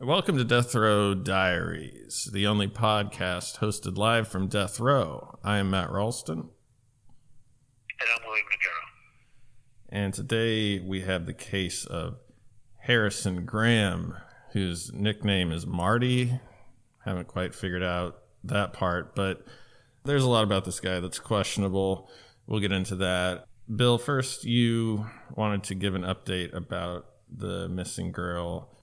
Welcome to death row diaries the only podcast hosted live from death row i am matt ralston and I'm William Noguera. And today we have the case of Harrison Graham, whose nickname is Marty. Haven't quite figured out that part, but there's a lot about this guy that's questionable. We'll get into that. Bill, first, you wanted to give an update about the missing girl.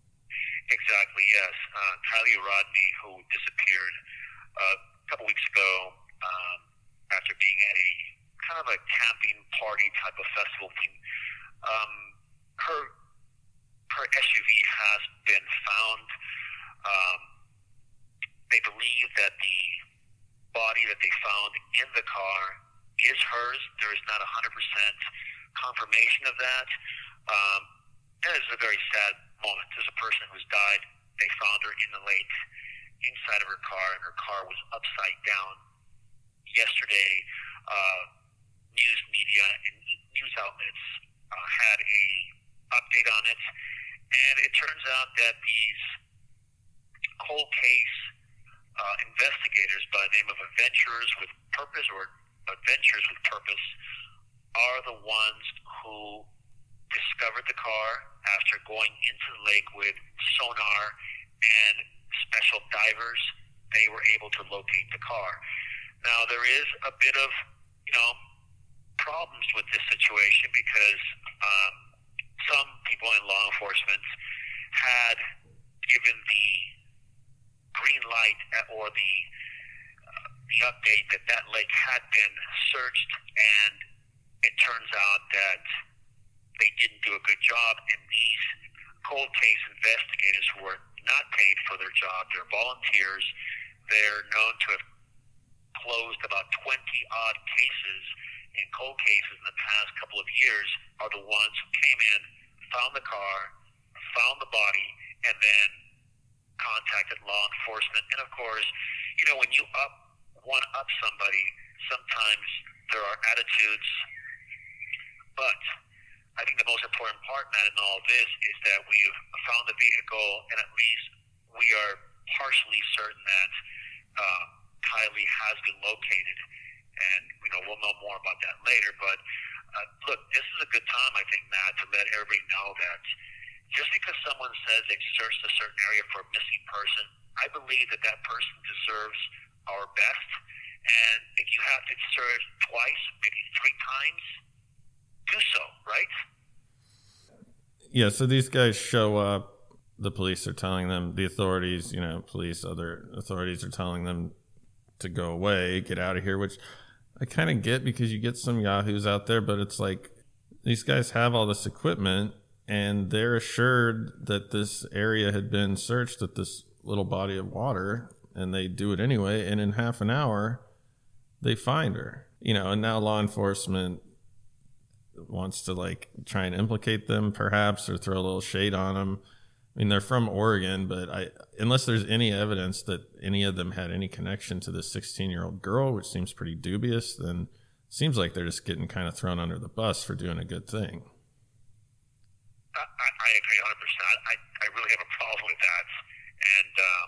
Exactly, yes. Uh, Kiely Rodni, who disappeared uh, a couple weeks ago um, after being at a kind of a camping party type of festival thing. Um, her her SUV has been found. Um, they believe that the body that they found in the car is hers. There is not 100% confirmation of that. Um, and a very sad moment. There's a person who's died. They found her in the lake inside of her car, and her car was upside down. Yesterday, uh, news media and news outlets uh, had a update on it, and it turns out that these cold case uh, investigators by the name of Adventurers with Purpose or Adventures with Purpose are the ones who discovered the car after going into the lake with sonar and special divers. They were able to locate the car. Now there is a bit of, you know, problems with this situation because um, some people in law enforcement had given the green light or the uh, the update that that lake had been searched, and it turns out that they didn't do a good job, and these cold case investigators who were not paid for their job, they're volunteers. They're known to have closed about 20 odd cases in cold cases in the past couple of years are the ones who came in, found the car, found the body, and then contacted law enforcement. And of course, you know, when you up one up somebody, sometimes there are attitudes. But I think the most important part, Matt, in all of this is that we've found the vehicle, and at least we are partially certain that uh, Kiely has been located. And you know, we'll know more about that later. But uh, look, this is a good time, I think, Matt, to let everybody know that just because someone says they've searched a certain area for a missing person, I believe that that person deserves our best. And if you have to search twice, maybe three times, do so, right? Yeah, so these guys show up. The police are telling them, the authorities, you know, police, other authorities are telling them to go away, get out of here, which I kind of get because you get some yahoos out there, but it's like these guys have all this equipment and they're assured that this area had been searched at this little body of water and they do it anyway. And in half an hour, they find her, you know, and now law enforcement wants to like try and implicate them perhaps or throw a little shade on them. I mean, they're from Oregon, but I unless there's any evidence that any of them had any connection to this 16 year old girl, which seems pretty dubious, then seems like they're just getting kind of thrown under the bus for doing a good thing. I, I agree 100%. I, I really have a problem with that. And, um,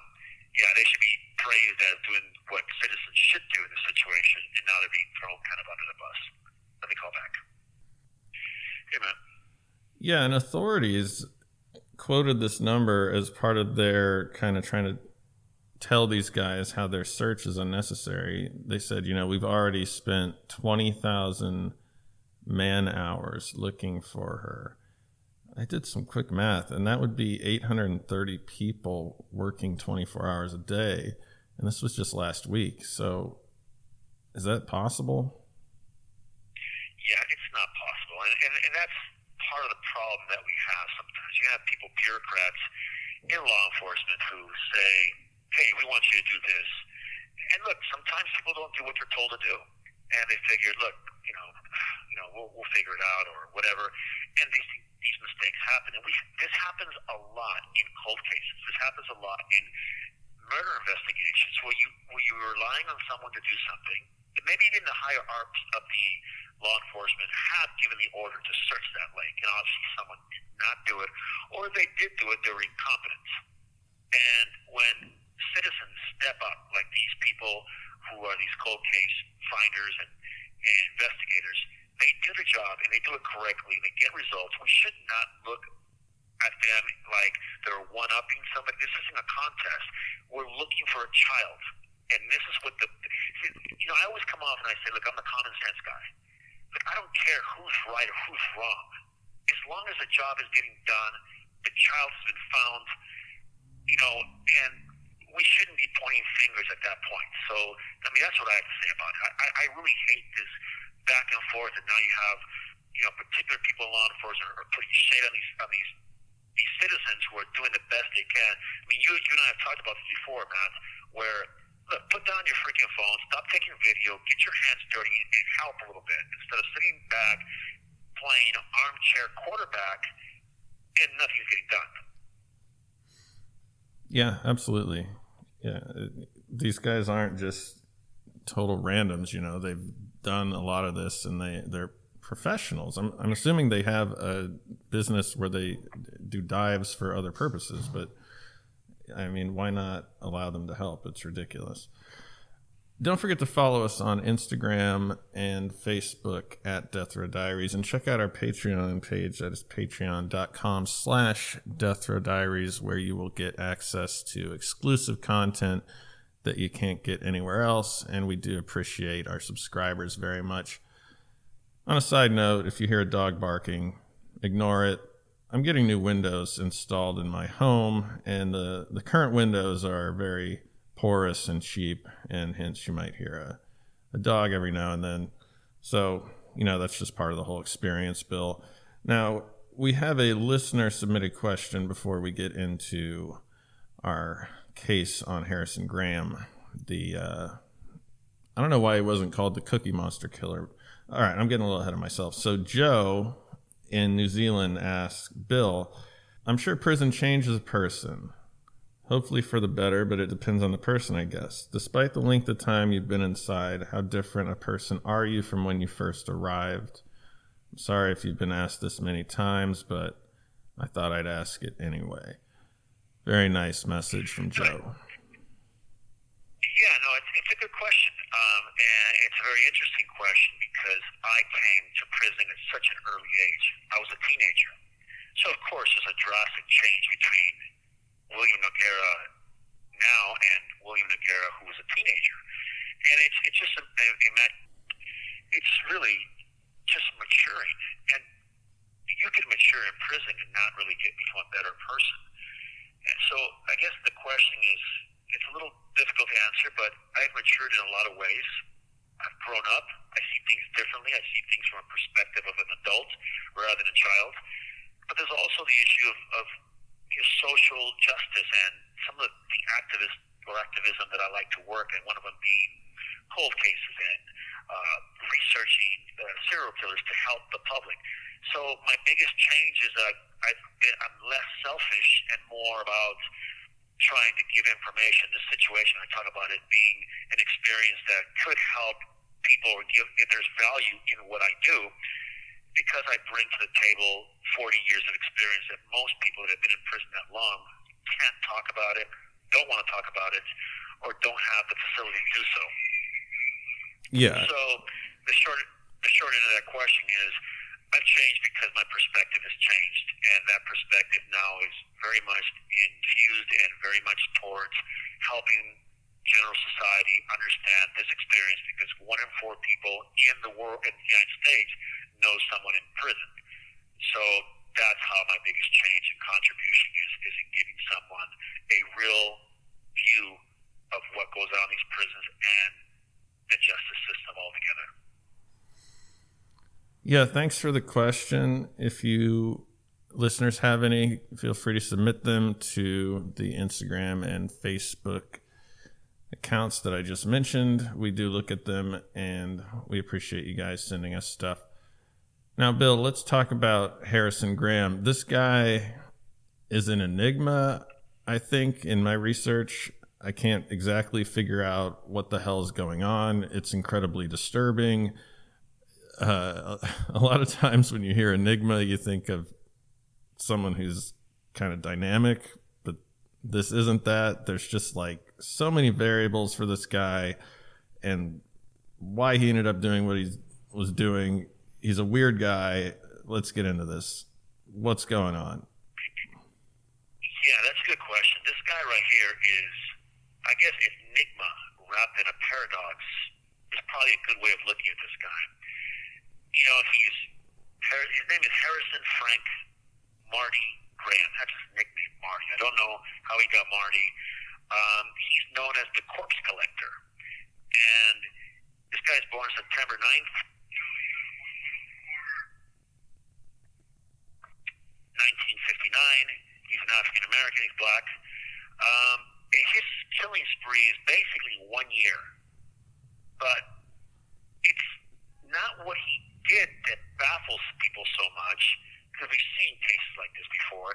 yeah, they should be praised as doing what citizens should do in this situation, and now they're being thrown kind of under the bus. Let me call back. Yeah, and authorities quoted this number as part of their kind of trying to tell these guys how their search is unnecessary. They said, you know, we've already spent 20,000 man hours looking for her. I did some quick math, and that would be 830 people working 24 hours a day. And this was just last week. So is that possible? Yeah, it's. And, and, and that's part of the problem that we have sometimes. You have people, bureaucrats in law enforcement, who say, hey, we want you to do this. And look, sometimes people don't do what they're told to do. And they figure, look, you know, you know, we'll, we'll figure it out or whatever. And these, these mistakes happen. And we, this happens a lot in cold cases. This happens a lot in murder investigations where you, where you're relying on someone to do something. Maybe even the higher ups of the law enforcement have given the order to search that lake, and obviously someone did not do it, or if they did do it, they were incompetent. And when citizens step up, like these people who are these cold case finders and, and investigators, they do the job and they do it correctly and they get results. We should not look at them like they're one upping somebody. This isn't a contest. We're looking for a child. And this is what the, you know, I always come off and I say, look, I'm the common sense guy. Look, I don't care who's right or who's wrong. As long as the job is getting done, the child has been found, you know, and we shouldn't be pointing fingers at that point. So, I mean, that's what I have to say about it. I, I really hate this back and forth, and now you have, you know, particular people in law enforcement are putting shade on these on these these citizens who are doing the best they can. I mean, you you and I have talked about this before, Matt, where look, put down your freaking phone, stop taking video, get your hands dirty, and help a little bit instead of sitting back playing armchair quarterback and nothing's getting done. Yeah, absolutely. Yeah, these guys aren't just total randoms. You know, they've done a lot of this, and they they're professionals. I'm I'm assuming they have a business where they do dives for other purposes, but I mean, why not allow them to help? It's ridiculous. Don't forget to follow us on Instagram and Facebook at Death Row Diaries and check out our Patreon page. That is patreon.com slash Death Row Diaries, where you will get access to exclusive content that you can't get anywhere else. And we do appreciate our subscribers very much. On a side note, if you hear a dog barking, ignore it. I'm getting new windows installed in my home, and the, the current windows are very porous and cheap, and hence you might hear a, a dog every now and then. So, you know, that's just part of the whole experience, Bill. Now, we have a listener submitted question before we get into our case on Harrison Graham. The, uh, I don't know why he wasn't called the Cookie Monster Killer. All right, I'm getting a little ahead of myself. So, Joe in New Zealand asked Bill, I'm sure prison changes a person hopefully for the better, but it depends on the person, I guess. Despite the length of time you've been inside, how different a person are you from when you first arrived? I'm sorry if you've been asked this many times, but I thought I'd ask it anyway. Very nice message from Joe. Yeah, no, it's, it's a good question. Um, and it's a very interesting question because I came to prison at such an early age. I was a teenager. So, of course, there's a drastic change between William Noguera now and William Noguera who was a teenager. And it's it's just a, a, a it's really just maturing. And you can mature in prison and not really get become a better person. And so I guess the question is it's a little difficult to answer, but I've matured in a lot of ways. I've grown up. I see things differently. I see things from a perspective of an adult rather than a child. But there's also the issue of, of is social justice and some of the activist or activism that I like to work, and one of them being cold cases and uh, researching uh, serial killers to help the public. So my biggest change is that I, I'm less selfish and more about trying to give information. This situation, I talk about it being an experience that could help people or give if there's value in what I do because I bring to the table 40 years of experience that most people that have been in prison that long can't talk about it, don't want to talk about it, or don't have the facility to do so. Yeah. So the short the short end of that question is I've changed because my perspective has changed, and that perspective now is very much infused and very much towards helping general society understand this experience because one in four people in the world in the United States know someone in prison. So that's how my biggest change and contribution is, is in giving someone a real view of what goes on in these prisons and the justice system altogether. Yeah, thanks for the question. If you listeners have any, feel free to submit them to the Instagram and Facebook accounts that I just mentioned. We do look at them and we appreciate you guys sending us stuff. Now, Bill, let's talk about Harrison Graham. This guy is an enigma, I think, in my research. I can't exactly figure out what the hell is going on. It's incredibly disturbing. Uh, a lot of times when you hear enigma, you think of someone who's kind of dynamic, but this isn't that. There's just like so many variables for this guy and why he ended up doing what he was doing he's a weird guy. Let's get into this. What's going on? Yeah, that's a good question. This guy right here is, I guess, enigma wrapped in a paradox. Is probably a good way of looking at this guy. You know, he's his name is Harrison Frank Marty Graham. That's his nickname, Marty. I don't know how he got Marty. Um, he's known as the corpse collector, and this guy's born September 9th, 1959. He's an African American. He's black. Um, his killing spree is basically one year, but it's not what he did that baffles people so much because we've seen cases like this before.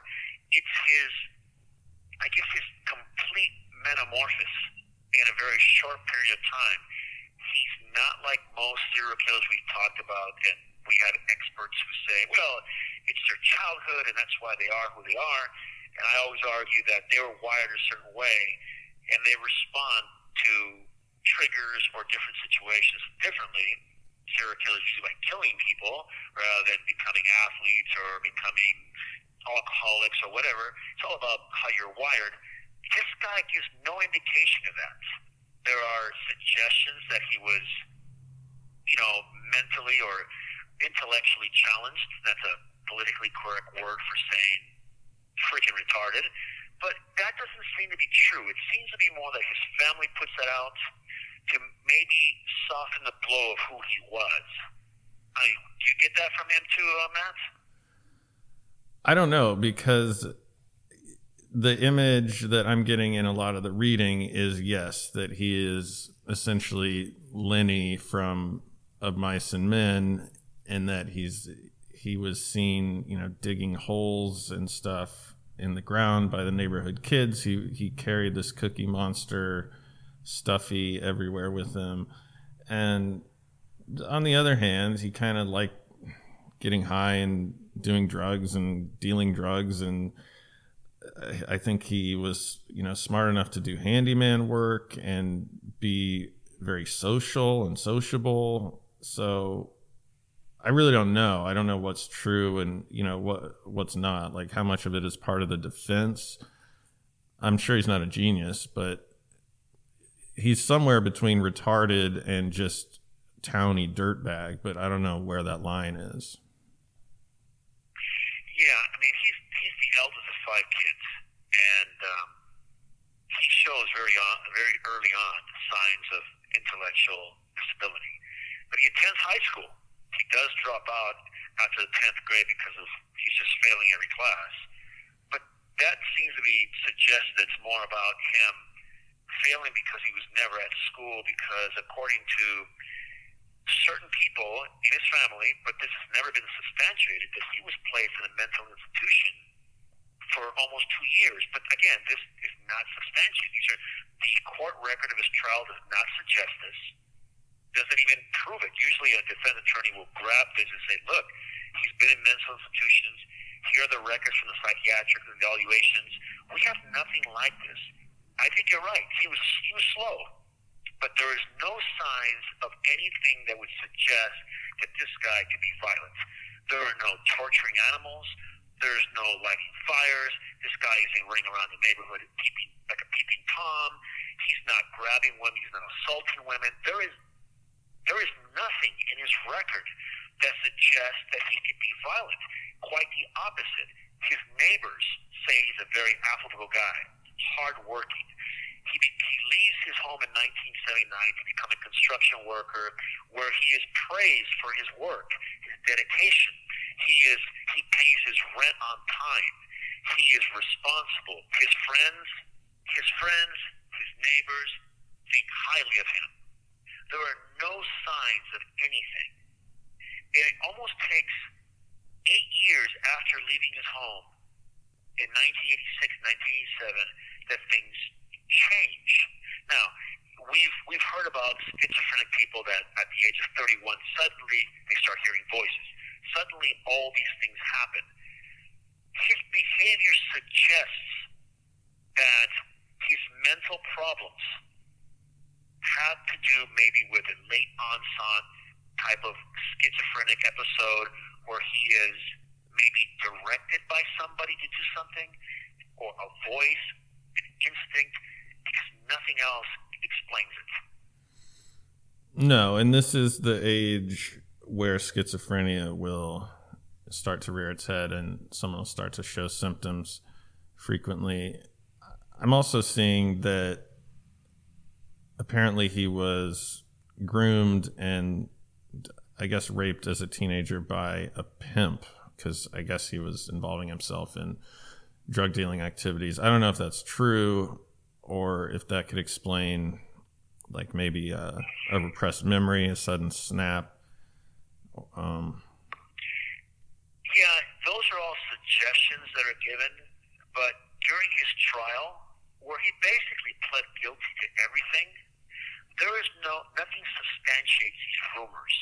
It's his, I guess, his complete metamorphosis in a very short period of time. He's not like most serial killers we've talked about, and we had experts who say, well, it's their childhood, and that's why they are who they are. And I always argue that they were wired a certain way, and they respond to triggers or different situations differently. Usually by killing people rather than becoming athletes or becoming alcoholics or whatever. It's all about how you're wired. This guy gives no indication of that. There are suggestions that he was, you know, mentally or intellectually challenged. That's a politically correct word for saying freaking retarded. But that doesn't seem to be true. It seems to be more that his family puts that out to maybe soften the blow of who he was. I mean, do you get that from him too, uh, Matt? I don't know because the image that I'm getting in a lot of the reading is yes, that he is essentially Lenny from Of Mice and Men, and that he's he was seen, you know, digging holes and stuff in the ground by the neighborhood kids. He he carried this Cookie Monster stuffy everywhere with him, and on the other hand, he kind of liked getting high and doing drugs and dealing drugs and. I think he was, you know, smart enough to do handyman work and be very social and sociable. So I really don't know. I don't know what's true and you know what what's not. Like how much of it is part of the defense. I'm sure he's not a genius, but he's somewhere between retarded and just towny dirtbag. But I don't know where that line is. Yeah, I mean he's he's the eldest of five kids, and um, he shows very on very early on signs of intellectual disability. But he attends high school he does drop out after the 10th grade because of he's just failing every class. But that seems to be suggest that it's more about him failing because he was never at school because according to certain people in his family, but this has never been substantiated, that he was placed in a mental institution for almost two years. But again, this is not substantiated. These are the court record of his trial does not suggest this doesn't even prove it. Usually, a defense attorney will grab this and say, "Look, he's been in mental institutions. Here are the records from the psychiatric evaluations. We have nothing like this." I think you're right. He was he was slow, but there is no signs of anything that would suggest that this guy could be violent. There are no torturing animals. There's no lighting fires. This guy isn't running around the neighborhood peeping like a peeping tom. He's not grabbing women. He's not assaulting women. There is there is nothing in his record that suggests that he could be violent. Quite the opposite. His neighbors say he's a very affable guy, hardworking. Leaves his home in 1979 to become a construction worker, where he is praised for his work, his dedication. He is he pays his rent on time. He is responsible. His friends, his friends, his neighbors think highly of him. There are no signs of anything. And it almost takes eight years after leaving his home in 1986, 1987 that things change. Now, we've we've heard about schizophrenic people that at the age of 31 suddenly they start hearing voices. Suddenly all these things happen. His behavior suggests that his mental problems have to do maybe with a late onset type of schizophrenic episode where he is maybe directed by somebody to do something or a voice, an instinct, nothing else explains it. No, and this is the age where schizophrenia will start to rear its head and someone will start to show symptoms frequently. I'm also seeing that apparently he was groomed and I guess raped as a teenager by a pimp because I guess he was involving himself in drug dealing activities. I don't know if that's true or if that could explain like maybe a, a repressed memory, a sudden snap. Um, yeah, those are all suggestions that are given, but during his trial, where he basically pled guilty to everything, there is no nothing substantiates these rumors.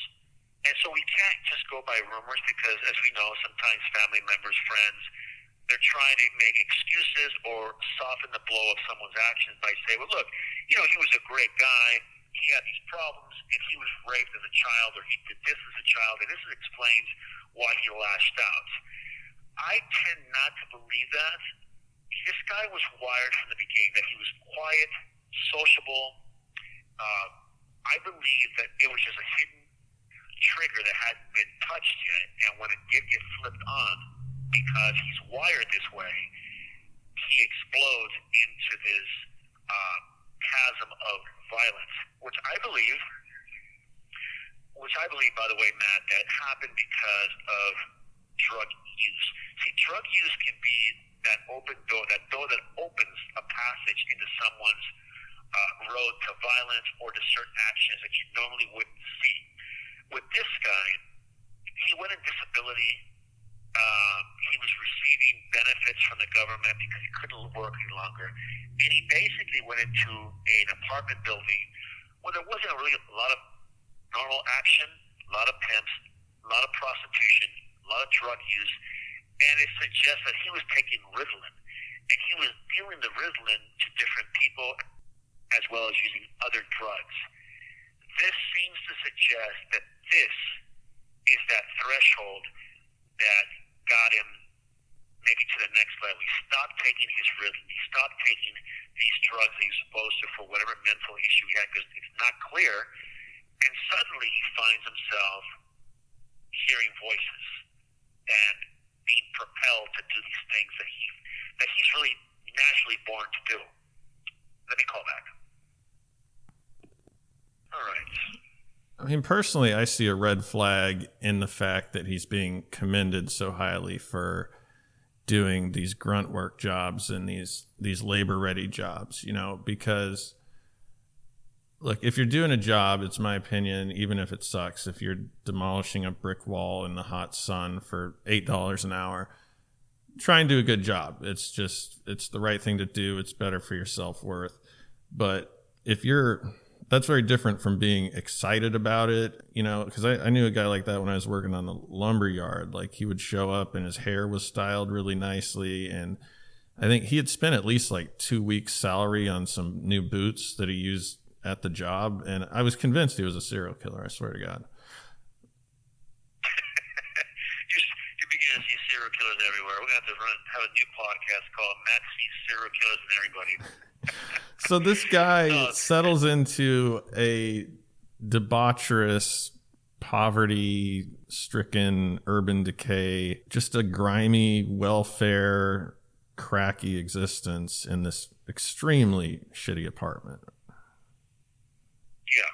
And so we can't just go by rumors because, as we know, sometimes family members, friends, they're trying to make excuses or soften the blow of someone's actions by saying, well, look, you know, he was a great guy. He had these problems, and he was raped as a child, or he did this as a child, and this explains why he lashed out. I tend not to believe that. This guy was wired from the beginning that he was quiet, sociable. Uh, I believe that it was just a hidden trigger that hadn't been touched yet, and when it did get flipped on, because he's wired this way, he explodes into this uh, chasm of violence, which I believe, which I believe, by the way, Matt, that happened because of drug use. See, drug use can be that open door, that door that opens a passage into someone's uh, road to violence or to certain actions that you normally wouldn't see. With this guy, he went in disability. Um, he was receiving benefits from the government because he couldn't work any longer. And he basically went into an apartment building where there wasn't really a lot of normal action, a lot of pimps, a lot of prostitution, a lot of drug use. And it suggests that he was taking Ritalin. And he was dealing the Ritalin to different people as well as using other drugs. This seems to suggest that this is that threshold that got him maybe to the next level. He stopped taking his Ritalin. He stopped taking these drugs that he's supposed to for whatever mental issue he had because it's not clear. And suddenly he finds himself hearing voices and being propelled to do these things that he that he's really naturally born to do. Let me call back. All right. I mean, personally, I see a red flag in the fact that he's being commended so highly for doing these grunt work jobs and these these labor ready jobs. You know, because look, if you're doing a job, it's my opinion, even if it sucks, if you're demolishing a brick wall in the hot sun for eight dollars an hour, try and do a good job. It's just it's the right thing to do. It's better for your self worth. But if you're that's very different from being excited about it, you know, because I, I, knew a guy like that when I was working on the lumber yard. Like he would show up and his hair was styled really nicely. And I think he had spent at least like two weeks' salary on some new boots that he used at the job. And I was convinced he was a serial killer. I swear to God. Serial killers everywhere. We're to have to run, have a new podcast called Sees Serial Killers and Everybody. So this guy oh, No. settles into a debaucherous, poverty-stricken urban decay, just a grimy, welfare, cracky existence in this extremely shitty apartment. Yeah.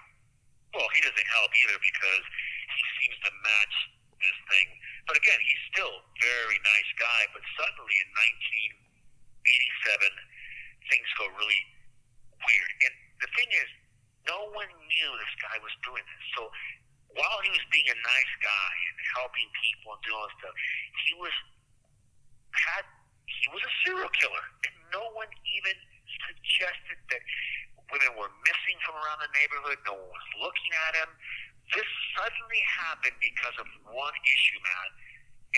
Well, he doesn't help either because he seems to match this thing. But again, he's still a very nice guy. But suddenly in 1987, things go really weird. And the thing is, no one knew this guy was doing this. So while he was being a nice guy and helping people and doing all this stuff, he was had he was a serial killer, and no one even suggested that women were missing from around the neighborhood. No one was looking at him. This suddenly happened because of one issue, Matt,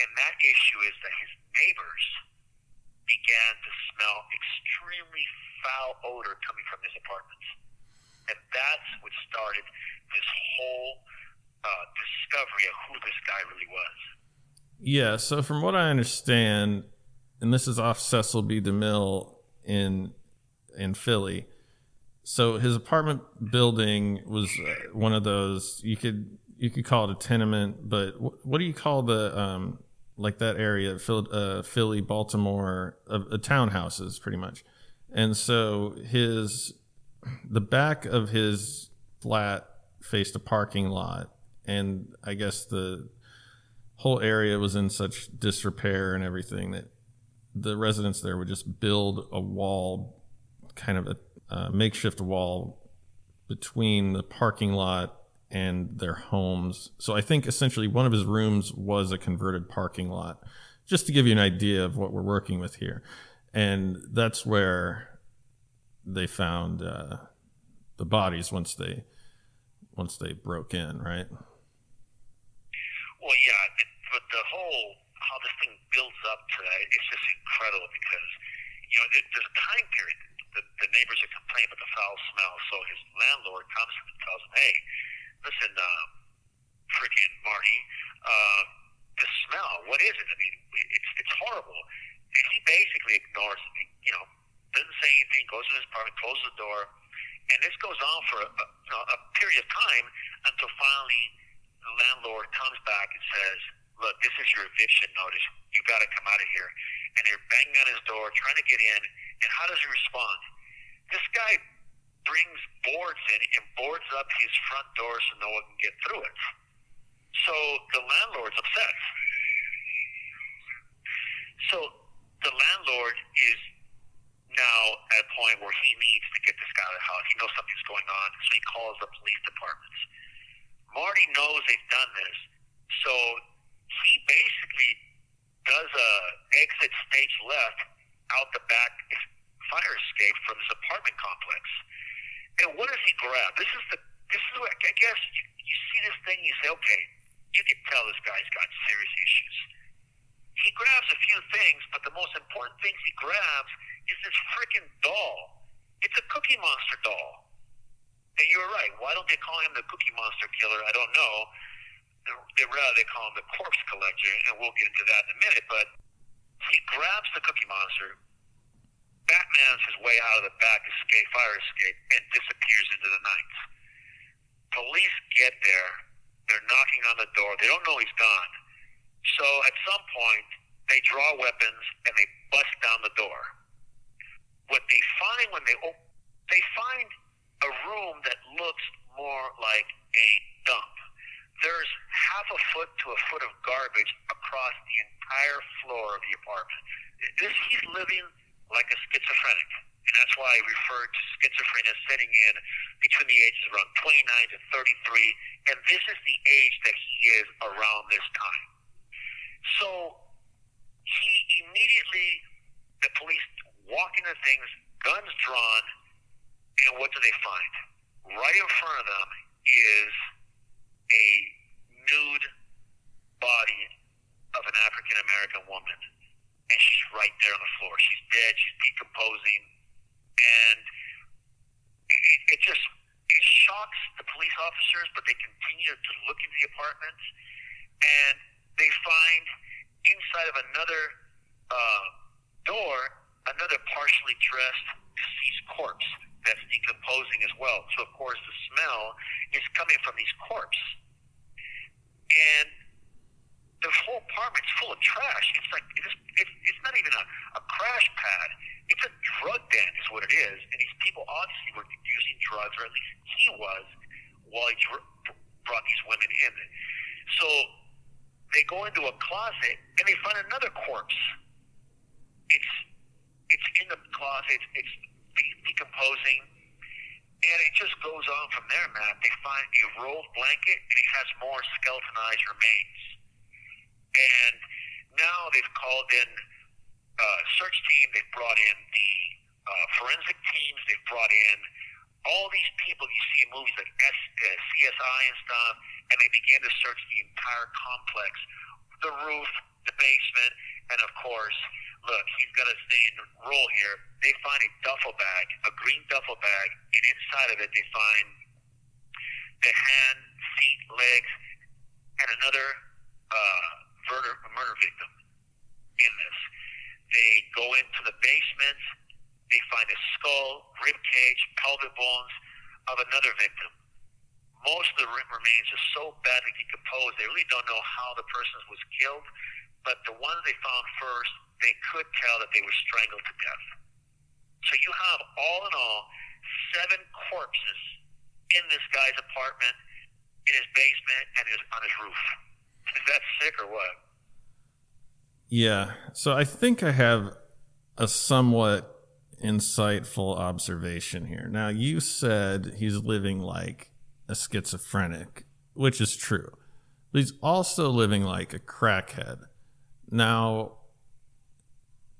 and that issue is that his neighbors began to smell extremely foul odor coming from his apartments, and that's what started this whole uh, discovery of who this guy really was. Yeah, so from what I understand, and this is off Cecil B. DeMille in in Philly. So his apartment building was uh, one of those you could you could call it a tenement, but wh- what do you call the um like that area, uh, Philly, Baltimore, uh, uh, townhouses, pretty much. And so his the back of his flat faced a parking lot, and I guess the whole area was in such disrepair and everything that the residents there would just build a wall, kind of a uh, makeshift wall between the parking lot and their homes. So I think essentially one of his rooms was a converted parking lot, just to give you an idea of what we're working with here. And that's where they found uh, the bodies once they once they broke in, right? Well, yeah, it, but the whole how this thing builds up to that, it's just incredible because you know there- there's a time period. The, the neighbors are complaining about the foul smell, so his landlord comes to him and tells him, "Hey, listen, uh, freaking Marty, uh, the smell. What is it? I mean, it's it's horrible." And he basically ignores, it, you know, doesn't say anything, goes to his apartment, closes the door, and this goes on for a, you a period of time until finally the landlord comes back and says, "Look, this is your eviction notice. You got to come out of here." And they're banging on his door, trying to get in. And how does he respond? This guy brings boards in and boards up his front door so no one can get through it. So the landlord's upset. So the landlord is now at a point where he needs to get this guy out of the house. He knows something's going on, so he calls the police departments. Marty knows they've done this, so he basically does a exit stage left out the back fire escape from this apartment complex. And what does he grab? This is the this is what I guess you, you see this thing, you say, okay, you can tell this guy's got serious issues. He grabs a few things, but the most important things he grabs is this freaking doll. It's a Cookie Monster doll. And you're right. Why don't they call him the Cookie Monster killer? I don't know. They rather they call him the corpse collector, and we'll get into that in a minute. But he grabs the Cookie Monster, Batman's his way out of the back escape, fire escape, and disappears into the night. Police get there. They're knocking on the door. They don't know he's gone. So at some point, they draw weapons and they bust down the door. What they find when they open, they find a room that looks more like a dump. There's half a foot to a foot of garbage across the entire floor of the apartment. This he's living like a schizophrenic, and that's why I refer to schizophrenia setting in between the ages around 29 to 33, and this is the age that he is around this time. So he immediately, the police walk into things, guns drawn, and what do they find? Right in front of them is a nude body of an African American woman. And she's right there on the floor. She's dead. She's decomposing. And it, it just it shocks the police officers, but they continue to look into the apartments, And they find inside of another uh, door another partially dressed deceased corpse. that's decomposing as well. So of course the smell is coming from these corpses. And the whole apartment's full of trash. It's like it's, it's, it's not even a, a crash pad. It's a drug den, is what it is. And these people obviously were using drugs, or at least he was, while he dr- brought these women in. So they go into a closet and they find another corpse. It's it's in the closet. It's decomposing, and it just goes on from there, Matt. They find a rolled blanket and it has more skeletonized remains. And now they've called in a uh, search team. They've brought in the uh, forensic teams. They've brought in all these people you see in movies like S, uh, CSI and stuff, and they begin to search the entire complex, the roof, the basement, and of course, look, he's got to stay in role here. They find a duffel bag, a green duffel bag, and inside of it they find the hand, feet, legs, and another uh, murder, murder victim in this. They go into the basement. They find a skull, rib cage, pelvic bones of another victim. Most of the remains are so badly decomposed, they really don't know how the person was killed. But the ones they found first, they could tell that they were strangled to death. So you have, all in all, seven corpses in this guy's apartment, in his basement, and his, on his roof. Is that sick or what? Yeah. So I think I have a somewhat insightful observation here. Now, you said he's living like a schizophrenic, which is true. But he's also living like a crackhead. Now,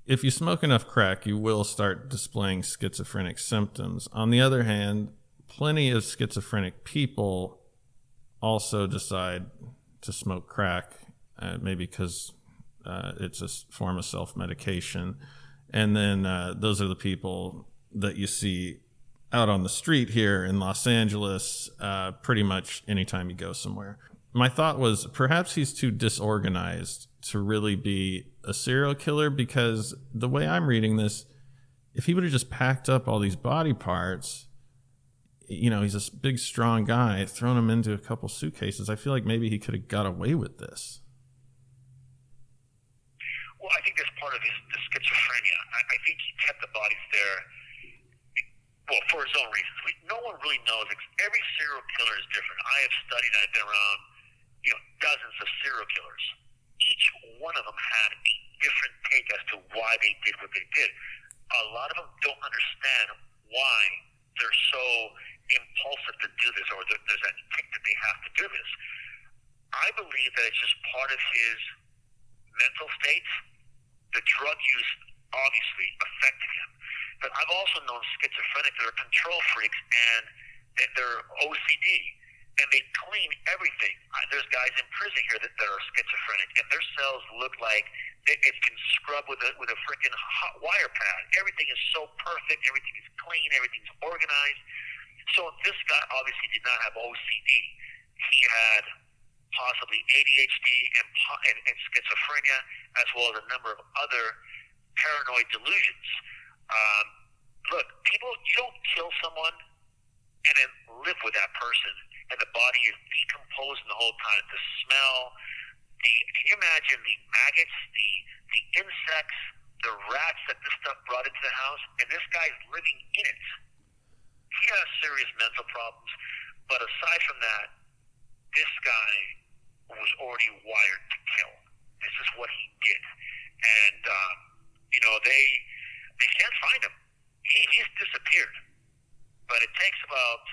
if you smoke enough crack, you will start displaying schizophrenic symptoms. On the other hand, plenty of schizophrenic people also decide to smoke crack, uh, maybe because uh, it's a form of self medication. And then uh, those are the people that you see out on the street here in Los Angeles uh, pretty much anytime you go somewhere. My thought was perhaps he's too disorganized to really be a serial killer because the way I'm reading this, if he would have just packed up all these body parts, you know, he's a big, strong guy, thrown him into a couple suitcases, I feel like maybe he could have got away with this. Well, I think that's part of his the schizophrenia. I, I think he kept the bodies there, well, for his own reasons. We, no one really knows. Every serial killer is different. I have studied. I've been around, you know, dozens of serial killers. Each one of them had a different take as to why they did what they did. A lot of them don't understand why they're so impulsive to do this, or there's that tick that they have to do this. I believe that it's just part of his mental state. The drug use obviously affected him. But I've also known schizophrenics that are control freaks and that they're OCD and they clean everything. There's guys in prison here that, that are schizophrenic and their cells look like it, it can scrub with a with a freaking hot wire pad. Everything is so perfect. Everything is clean. Everything's organized. So this guy obviously did not have OCD. He had possibly ADHD and, and, and schizophrenia, as well as a number of other paranoid delusions. Um, look, people, you don't kill someone and then live with that person, and the body is decomposing the whole time. The smell, the can you imagine the maggots, the the insects, the rats that this stuff brought into the house, and this guy's living in it. Has serious mental problems, but aside from that, this guy was already wired to kill. This is what he did, and um, you know they they can't find him. He, he's disappeared, but it takes about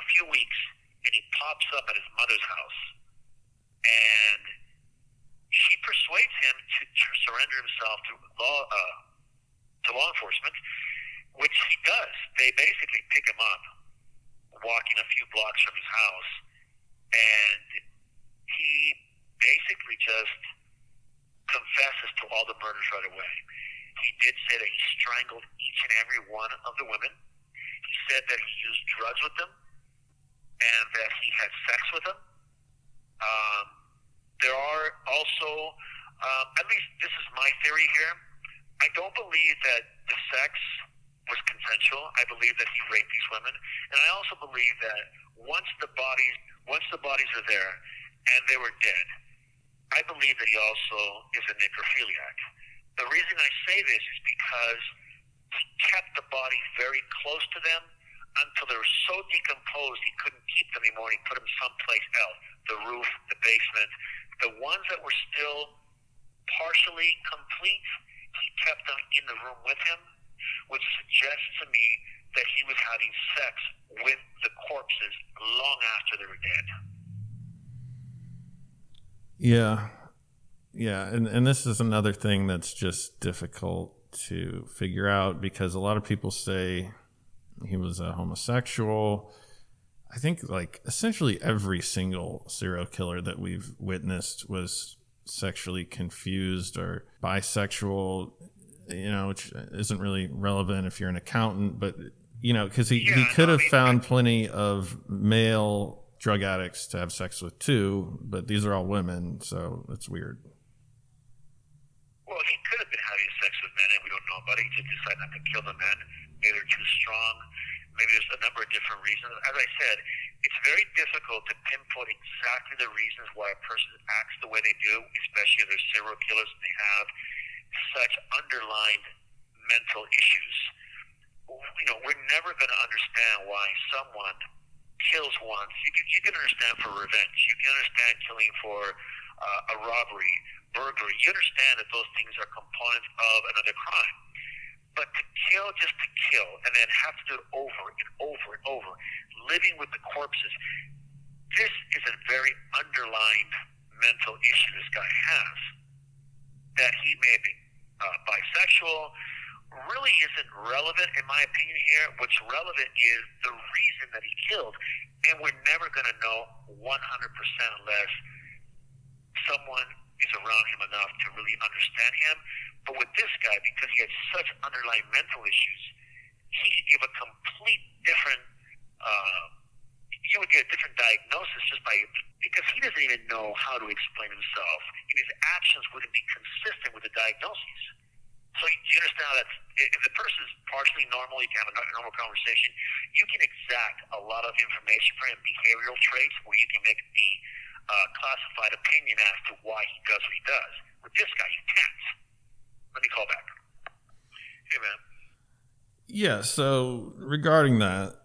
a few weeks, and he pops up at his mother's house, and she persuades him to, to surrender himself to law uh, to law enforcement, which he does. They basically pick him up, walking a few blocks from his house, and he basically just confesses to all the murders right away. He did say that he strangled each and every one of the women. He said that he used drugs with them and that he had sex with them. Um, there are also, um, at least this is my theory here, I don't believe that the sex was consensual. I believe that he raped these women, and I also believe that once the bodies once the bodies are there and they were dead, I believe that he also is a necrophiliac. The reason I say this is because he kept the body very close to them until they were so decomposed he couldn't keep them anymore. He put them someplace else the roof, the basement. The ones that were still partially complete, he kept them in the room with him, which suggests to me that he was having sex with the corpses long after they were dead. Yeah. Yeah, and and this is another thing that's just difficult to figure out because a lot of people say he was a homosexual. I think like essentially every single serial killer that we've witnessed was sexually confused or bisexual, you know, which isn't really relevant if you're an accountant, but you know, because he, Yeah, he could no, have found plenty of male drug addicts to have sex with too, but these are all women, so it's weird. Well, he could have been having sex with men, and we don't know about it. He just decided not to kill the men. Maybe they're too strong. Maybe there's a number of different reasons. As I said, it's very difficult to pinpoint exactly the reasons why a person acts the way they do, especially if they're serial killers and they have such underlying mental issues. You know, we're never going to understand why someone kills once. You can, you can understand for revenge. You can understand killing for uh, a robbery, burglary. You understand that those things are components of another crime. But to kill just to kill and then have to do it over and over and over, living with the corpses, this is a very underlying mental issue this guy has. That he may be uh, bisexual really isn't relevant in my opinion here. What's relevant is the reason that he killed. And we're never going to know 100% unless someone is around him enough to really understand him. But with this guy, because he had such underlying mental issues, he could give a complete different. Uh, he would get a different diagnosis just by because he doesn't even know how to explain himself, and his actions wouldn't be consistent with the diagnosis. So do you understand that if the person is partially normal, you can have a normal conversation. You can exact a lot of information from him, behavioral traits, where you can make the uh, classified opinion as to why he does what he does. With this guy, you can't. Let me call back. Hey, man. Yeah, so regarding that,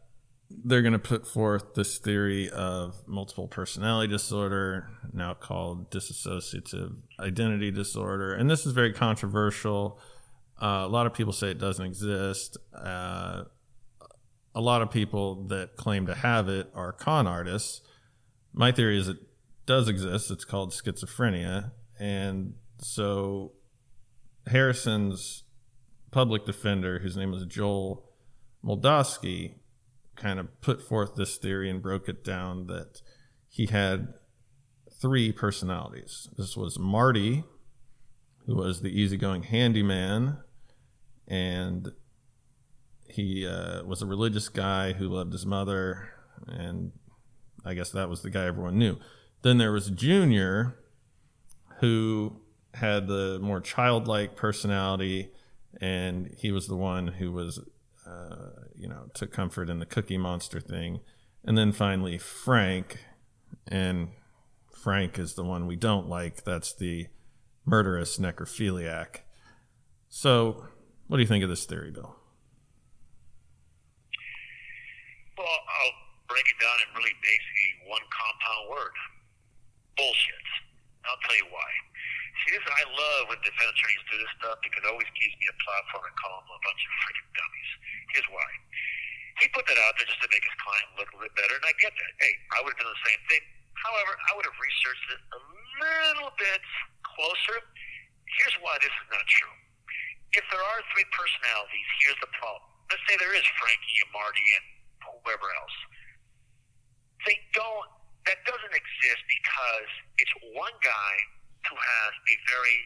they're going to put forth this theory of multiple personality disorder, now called dissociative identity disorder. And this is very controversial. Uh, a lot of people say it doesn't exist. Uh, a lot of people that claim to have it are con artists. My theory is it does exist. It's called schizophrenia. And so Harrison's public defender, whose name is Joel Moldovsky, kind of put forth this theory and broke it down that he had three personalities. This was Marty, who was the easygoing handyman, and he uh, was a religious guy who loved his mother, and I guess that was the guy everyone knew. Then there was Junior, who had the more childlike personality, and he was the one who was, uh, you know, took comfort in the Cookie Monster thing. And then finally, Frank, and Frank is the one we don't like. That's the murderous necrophiliac. So, what do you think of this theory, Bill? Well, I'll break it down in really basically one compound word: bullshit. I'll tell you why. See, this I love when defense attorneys do this stuff because it always gives me a platform to call them a bunch of freaking dummies. Here's why. He put that out there just to make his client look a little bit better, and I get that. Hey, I would have done the same thing. However, I would have researched it a little bit closer. Here's why this is not true. If there are three personalities, here's the problem. Let's say there is Frankie and Marty and whoever else. They don't. That doesn't exist because it's one guy who has a very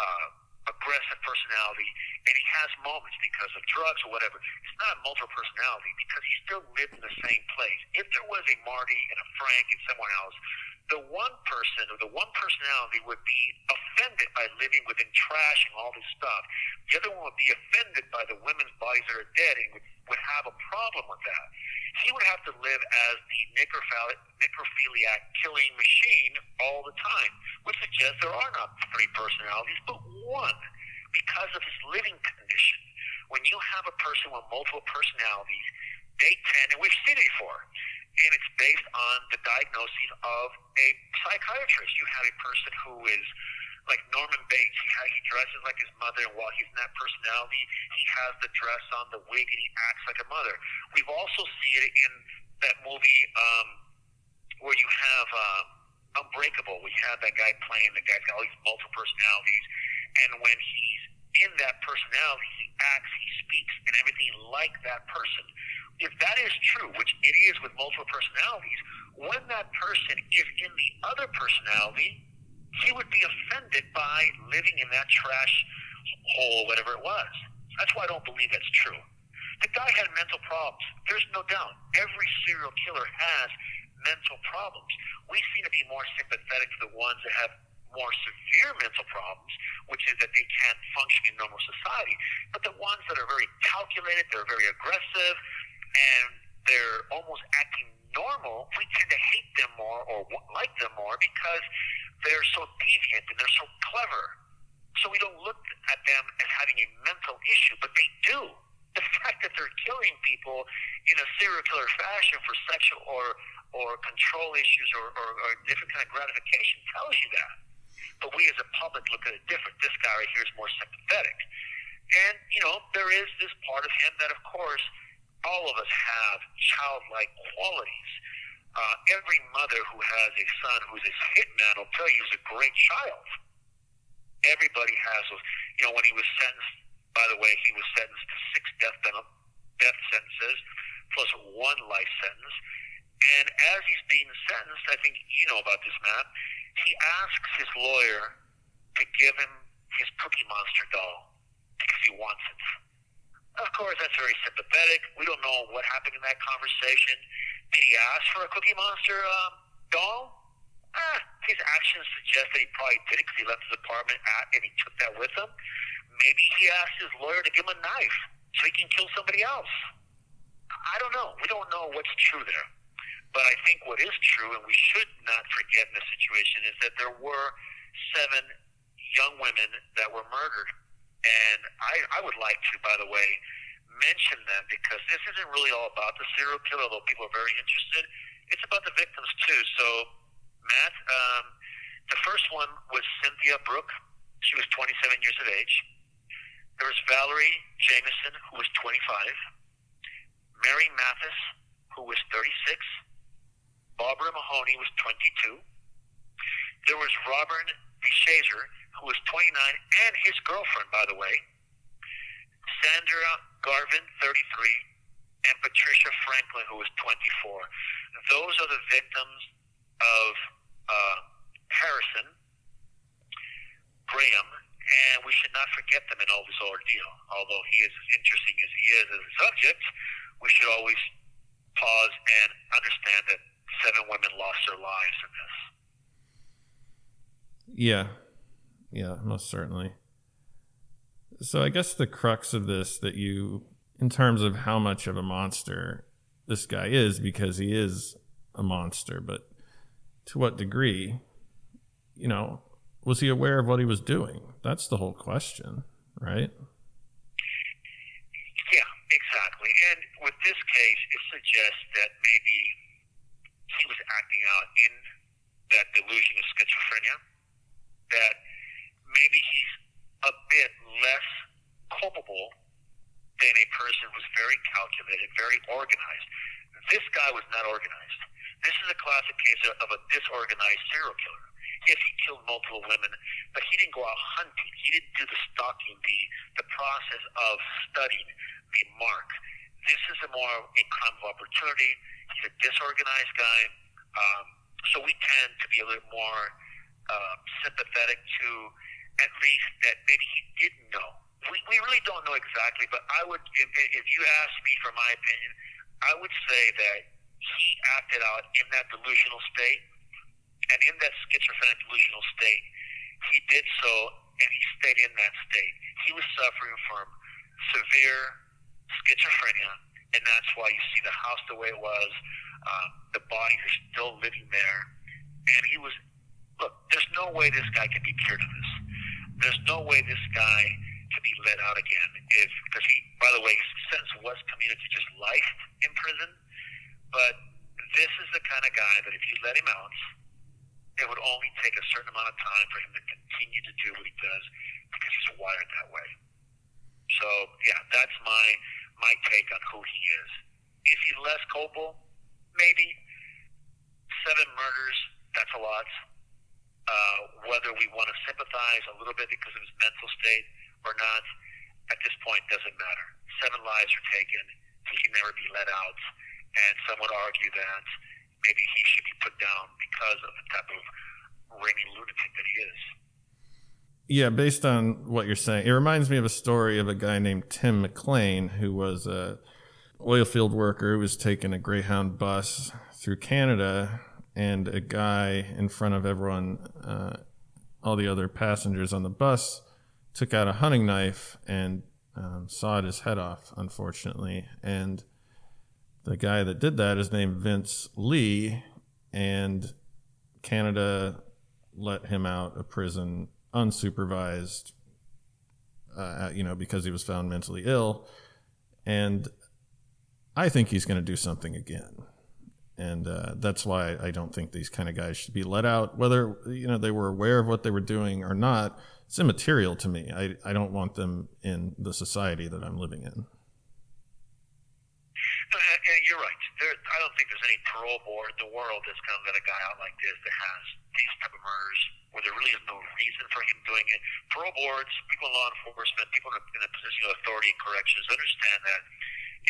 uh, aggressive personality, and he has moments because of drugs or whatever. It's not a multiple personality because he still lived in the same place. If there was a Marty and a Frank and someone else, the one person or the one personality would be offended by living within trash and all this stuff. The other one would be offended by the women's bodies that are dead and would, would have a problem with that. He would have to live as the necrophiliac, killing machine all the time, which suggests there are not three personalities, but one because of his living condition. When you have a person with multiple personalities, they tend, and we've seen it before, and it's based on the diagnosis of a psychiatrist. You have a person who is like Norman Bates. He, he dresses like his mother, and while he's in that personality, he has the dress on, the wig, and he acts like a mother. We've also seen it in that movie um, where you have um, Unbreakable. We have that guy playing the guy's got all these multiple personalities, and when he's in that personality, he acts, he speaks, and everything like that person if that is true, which it is with multiple personalities, when that person is in the other personality, he would be offended by living in that trash hole, whatever it was. That's why I don't believe that's true. The guy had mental problems. There's no doubt. Every serial killer has mental problems. We seem to be more sympathetic to the ones that have more severe mental problems, which is that they can't function in normal society. But the ones that are very calculated, they're very aggressive, and they're almost acting normal, we tend to hate them more or like them more because they're so deviant and they're so clever. So we don't look at them as having a mental issue, but they do. The fact that they're killing people in a serial killer fashion for sexual or or control issues or, or, or different kind of gratification tells you that. But we as a public look at it different. This guy right here is more sympathetic. And, you know, there is this part of him that, of course, all of us have childlike qualities. Uh, every mother who has a son who's a hitman will tell you he's a great child. Everybody has those. You know, when he was sentenced, by the way, he was sentenced to six death death sentences plus one life sentence. And as he's being sentenced, I think you know about this, Matt. He asks his lawyer to give him his Cookie Monster doll because he wants it. Of course, that's very sympathetic. We don't know what happened in that conversation. Did he ask for a Cookie Monster um, doll? Ah, his actions suggest that he probably did because he left his apartment at, and he took that with him. Maybe he asked his lawyer to give him a knife so he can kill somebody else. I don't know. We don't know what's true there. But I think what is true, and we should not forget in this situation, is that there were seven young women that were murdered and I, I would like to, by the way, mention them because this isn't really all about the serial killer, although people are very interested. It's about the victims too. So, Matt, um, the first one was Cynthia Brooke. She was 27 years of age. There was Valerie Jamison, who was 25. Mary Mathis, who was 36. Barbara Mahoney was 22. There was Robert DeShazer, who was 29, and his girlfriend, by the way, Sandra Garvin, 33, and Patricia Franklin, who was 24. Those are the victims of uh, Harrison, Graham, and we should not forget them in all this ordeal. Although he is as interesting as he is as a subject, we should always pause and understand that seven women lost their lives in this. Yeah, yeah, most certainly. So I guess the crux of this that you, in terms of how much of a monster this guy is, because he is a monster, but to what degree, you know, was he aware of what he was doing? That's the whole question, right? Yeah, exactly. And with this case, it suggests that maybe he was acting out in that delusion of schizophrenia, that maybe he's a bit less culpable than a person who's very calculated, very organized. This guy was not organized. This is a classic case of a disorganized serial killer. Yes, he killed multiple women, but he didn't go out hunting. He didn't do the stalking, the the process of studying the mark. This is a more a crime of opportunity. He's a disorganized guy, um, so we tend to be a little more uh, sympathetic to at least that maybe he didn't know. We, we really don't know exactly, but I would, if, if you ask me for my opinion, I would say that he acted out in that delusional state, And in that schizophrenic delusional state, he did so and he stayed in that state. He was suffering from severe schizophrenia, and that's why you see the house the way it was. Uh, the bodies are still living there. And he was, look, there's no way this guy can be cured of this. There's no way this guy can be let out again. If Because he, by the way, his sentence was commuted to just life in prison. But this is the kind of guy that if you let him out, it would only take a certain amount of time for him to continue to do what he does because he's wired that way. So yeah, that's my my take on who he is. Is he less culpable? Maybe. Seven murders, that's a lot. Uh, whether we want to sympathize a little bit because of his mental state or not, at this point doesn't matter. Seven lives are taken. He can never be let out. And some would argue that maybe he should be put down because of the type of raving lunatic that he is. Yeah, based on what you're saying, it reminds me of a story of a guy named Tim McLean who was a oil field worker who was taking a Greyhound bus through Canada, and a guy in front of everyone, uh, all the other passengers on the bus, took out a hunting knife and um, sawed his head off, unfortunately. And the guy that did that is named Vince Li, and Canada let him out of prison unsupervised, uh, you know, because he was found mentally ill. And I think he's going to do something again. And uh, that's why I don't think these kind of guys should be let out, whether you know they were aware of what they were doing or not. It's immaterial to me. I, I don't want them in the society that I'm living in. Uh, you're right. There, I don't think there's any parole board in the world that's going to let a guy out like this that has these type of murders where there really is no reason for him doing it. Parole boards, people in law enforcement, people in a, in a position of authority corrections understand that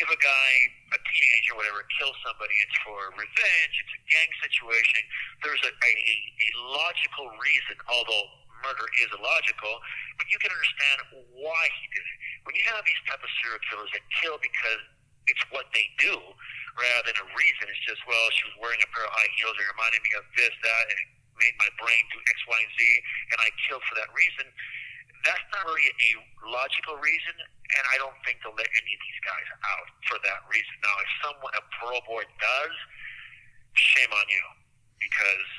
if a guy, a teenager, whatever, kills somebody, it's for revenge, it's a gang situation. There's a, a, a logical reason, although murder is illogical, but you can understand why he did it. When you have these type of serial killers that kill because it's what they do rather than a reason. It's just, well, she was wearing a pair of high heels. It reminded me of this, that, and it made my brain do X, Y, and Z, and I killed for that reason. That's not really a logical reason, and I don't think they'll let any of these guys out for that reason. Now, if someone, a parole board does, shame on you, because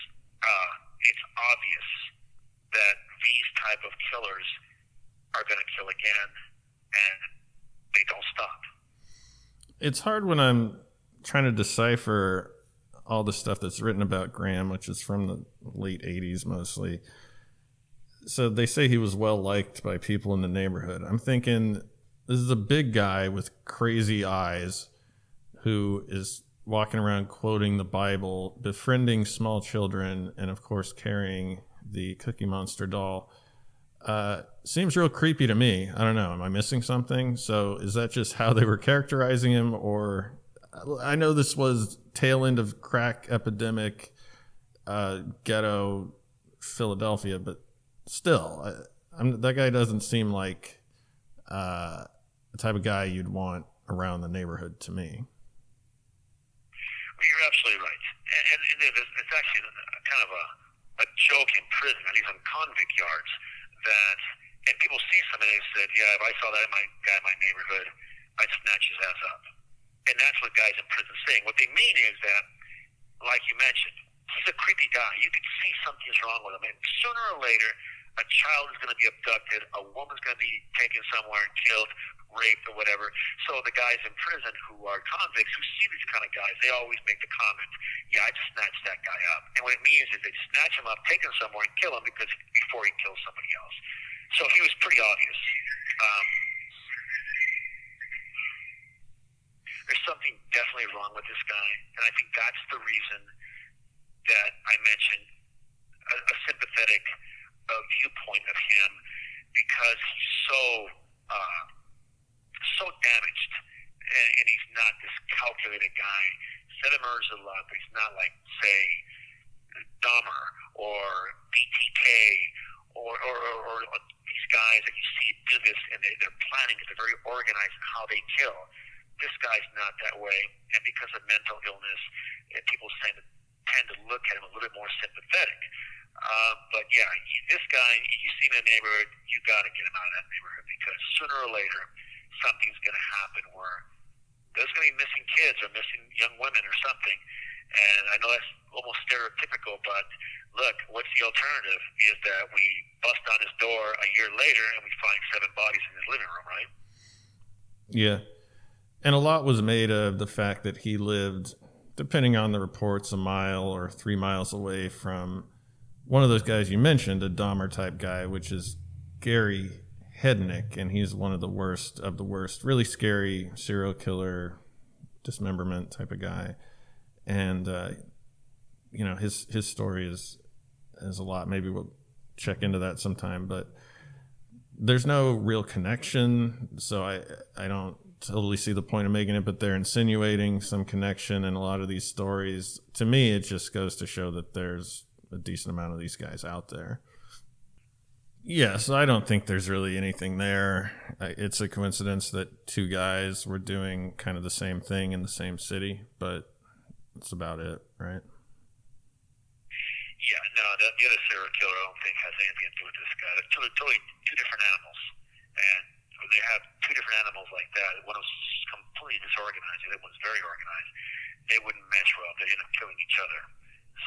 uh, it's obvious that these type of killers are going to kill again, and they don't stop it's hard when I'm trying to decipher all the stuff that's written about Graham, which is from the late 80s mostly. So they say he was well liked by people in the neighborhood. I'm thinking this is a big guy with crazy eyes who is walking around quoting the Bible, befriending small children, and of course carrying the Cookie Monster doll. Uh, seems real creepy to me. I don't know. Am I missing something? So is that just how they were characterizing him, or I know this was tail end of crack epidemic, uh, ghetto Philadelphia, but still, I, that guy doesn't seem like uh, the type of guy you'd want around the neighborhood to me. You're absolutely right, and, and it's actually kind of a, a joke in prison, at least on convict yards that, and people see somebody and said, yeah, if I saw that in my guy in my neighborhood, I'd snatch his ass up. And that's what guys in prison saying. What they mean is that, like you mentioned, he's a creepy guy. You can see something's wrong with him. And sooner or later, a child is going to be abducted, a woman's going to be taken somewhere and killed, raped, or whatever. So the guys in prison who are convicts who see these kind of guys, they always make the comment, "Yeah, I just snatched that guy up." And what it means is they snatch him up, take him somewhere, and kill him because before he kills somebody else. So he was pretty obvious. Um, there's something definitely wrong with this guy, and I think that's the reason that I mentioned a, a sympathetic uh, viewpoint of him because he's so uh, so damaged, and, and he's not this calculated guy. Seven murders a lot, but he's not like say Dahmer or BTK or, or, or, or these guys that you see do this and they, they're planning it. They're very organized in how they kill. This guy's not that way, and because of mental illness, people tend to tend to look at him a little bit more sympathetic. Uh, but yeah, this guy, you see him in the neighborhood, you got to get him out of that neighborhood because sooner or later, something's going to happen where there's going to be missing kids or missing young women or something. And I know that's almost stereotypical, but look, what's the alternative? Is that we bust on his door a year later and we find seven bodies in his living room, right? Yeah. And a lot was made of the fact that he lived, depending on the reports, a mile or three miles away from one of those guys you mentioned, a Dahmer type guy, which is Gary Heidnik, and he's one of the worst of the worst, really scary serial killer, dismemberment type of guy. And uh, you know his his story is is a lot. Maybe we'll check into that sometime, but there's no real connection, so I I don't totally see the point of making it, but they're insinuating some connection in a lot of these stories. To me, it just goes to show that there's a decent amount of these guys out there. Yes, I don't think there's really anything there. It's a coincidence that two guys were doing kind of the same thing in the same city, but that's about it, right? Yeah, no, the, the other serial killer I don't think has anything to do with this guy. They're totally, totally two different animals, and when they have two different animals like that, one was completely disorganized, the other one's very organized. They wouldn't mesh well. They end up killing each other.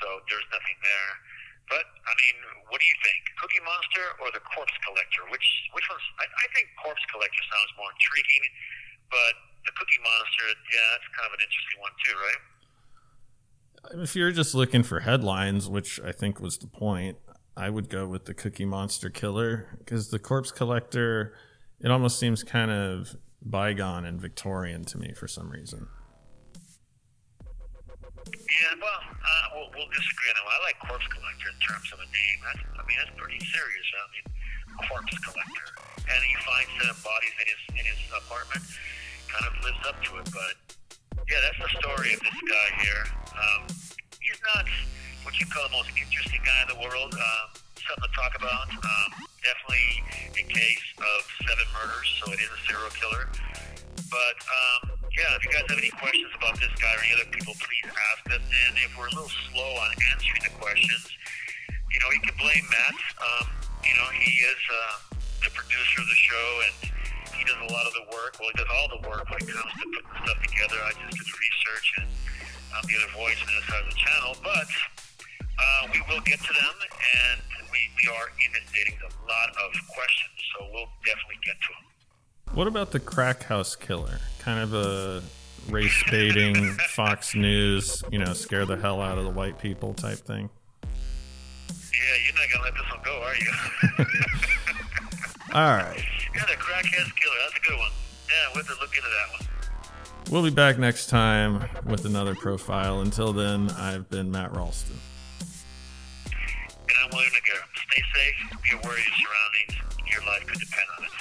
So there's nothing there. But I mean, what do you think? Cookie Monster or the Corpse Collector? Which which one's? I, I think Corpse Collector sounds more intriguing, but the Cookie Monster, yeah, that's kind of an interesting one too, right? If you're just looking for headlines, which I think was the point, I would go with the Cookie Monster Killer because the Corpse Collector, it almost seems kind of bygone and Victorian to me for some reason. Yeah, well, uh, we'll, we'll disagree on that. I like Corpse Collector in terms of a name. That's, I mean, that's pretty serious. I mean, Corpse Collector, and he finds seven bodies in his in his apartment. Kind of lives up to it, but yeah, that's the story of this guy here. Um, he's not what you call the most interesting guy in the world. Uh, something to talk about. Um, definitely a case of seven murders, so it is a serial killer. But um, yeah, if you guys have any questions about this guy or any other people, please ask us. And if we're a little slow on answering the questions, you know, you can blame Matt. Um, you know, he is uh, the producer of the show and he does a lot of the work. Well, he does all the work when it comes to putting stuff together. I just do the research and I'm the other voice on this side of the channel. But uh, we will get to them and we, we are inundating a lot of questions. So we'll definitely get to them. What about the crack house killer? Kind of a race baiting Fox News, you know, scare the hell out of the white people type thing. Yeah, you're not gonna let this one go, are you? All right. Yeah, the crackhead killer. That's a good one. Yeah, we'll have to look into that one. We'll be back next time with another profile. Until then, I've been Matt Ralston. And I'm William Nagara. Stay safe. Be aware of your surroundings. Your life could depend on it.